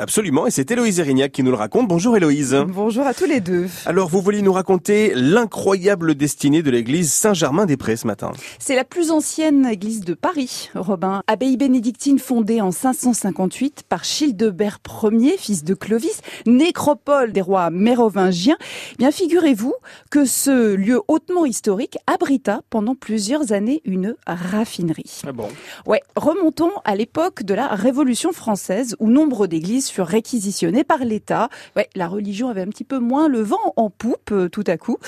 Absolument, et c'est Héloïse Erignac qui nous le raconte. Bonjour Héloïse. Bonjour à tous les deux. Alors, vous vouliez nous raconter l'incroyable destinée de l'église Saint-Germain-des-Prés ce matin. C'est la plus ancienne église de Paris, Robin. Abbaye bénédictine fondée en 558 par Childebert Ier, fils de Clovis, nécropole des rois mérovingiens. Eh bien, figurez-vous que ce lieu hautement historique abrita pendant plusieurs années une raffinerie. Ah bon? Ouais, remontons à l'époque de la Révolution française où nombre d'églises furent réquisitionnées par l'État. Ouais, la religion avait un petit peu moins le vent en poupe euh, tout à coup.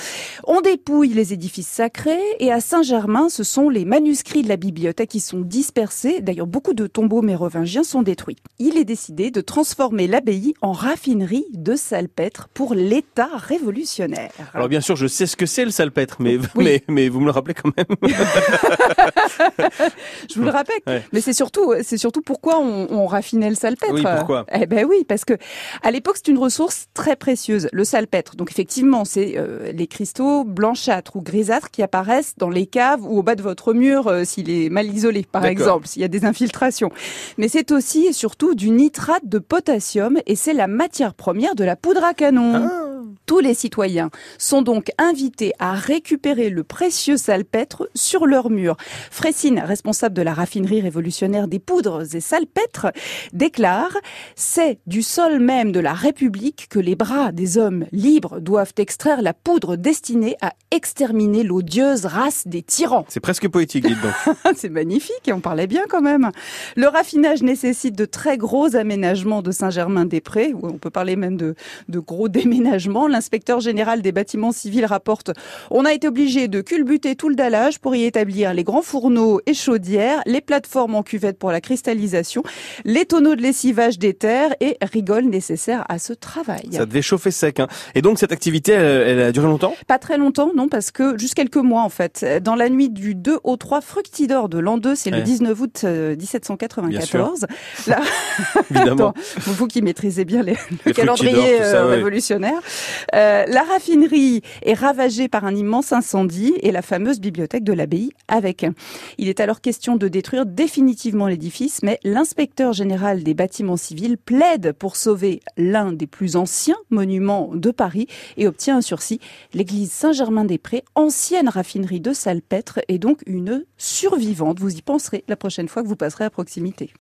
On dépouille les édifices sacrés et à Saint-Germain, ce sont les manuscrits de la bibliothèque qui sont dispersés. D'ailleurs, beaucoup de tombeaux mérovingiens sont détruits. Il est décidé de transformer l'abbaye en raffinerie de salpêtre pour l'État révolutionnaire. Alors bien sûr, je sais ce que c'est le salpêtre, mais, Oui. mais, mais vous me le rappelez quand même. Je vous le rappelle. Ouais. Mais c'est surtout, c'est surtout pourquoi on, on raffinait le salpêtre. Oui, pourquoi? Eh ben oui, parce que à l'époque c'est une ressource très précieuse, le salpêtre. Donc effectivement, c'est euh, les cristaux blanchâtres ou grisâtres qui apparaissent dans les caves ou au bas de votre mur euh, s'il est mal isolé, par exemple, s'il y a des infiltrations. Mais c'est aussi et surtout du nitrate de potassium et c'est la matière première de la poudre à canon. Ah. Tous les citoyens sont donc invités à récupérer le précieux salpêtre sur leur mur. Fressine, responsable de la raffinerie révolutionnaire des poudres et salpêtres, déclare C'est du sol même de la République que les bras des hommes libres doivent extraire la poudre destinée à exterminer l'odieuse race des tyrans. C'est presque poétique, dites donc. C'est magnifique et on parlait bien quand même. Le raffinage nécessite de très gros aménagements de Saint-Germain-des-Prés, où on peut parler même de, de gros déménagements. L'inspecteur général des bâtiments civils rapporte On a été obligé de culbuter tout le dallage pour y établir les grands fourneaux et chaudières, les plateformes en cuvette pour la cristallisation, les tonneaux de lessivage des terres et rigoles nécessaires à ce travail. Ça devait chauffer sec. Hein. Et donc cette activité, elle, elle a duré longtemps? Pas très longtemps, non, parce que juste quelques mois en fait. Dans la nuit du 2 au 3 Fructidor de l'an 2, c'est le Ouais. 19 août euh, 1794. Là, Évidemment. Attends, vous, vous qui maîtrisez bien les, le calendrier ça, euh, ouais. révolutionnaire. Euh, la raffinerie est ravagée par un immense incendie et la fameuse bibliothèque de l'abbaye avec. Il est alors question de détruire définitivement l'édifice, mais l'inspecteur général des bâtiments civils plaide pour sauver l'un des plus anciens monuments de Paris et obtient un sursis. L'église Saint-Germain-des-Prés, ancienne raffinerie de salpêtre, est donc une survivante. Vous y penserez la prochaine fois que vous passerez à proximité.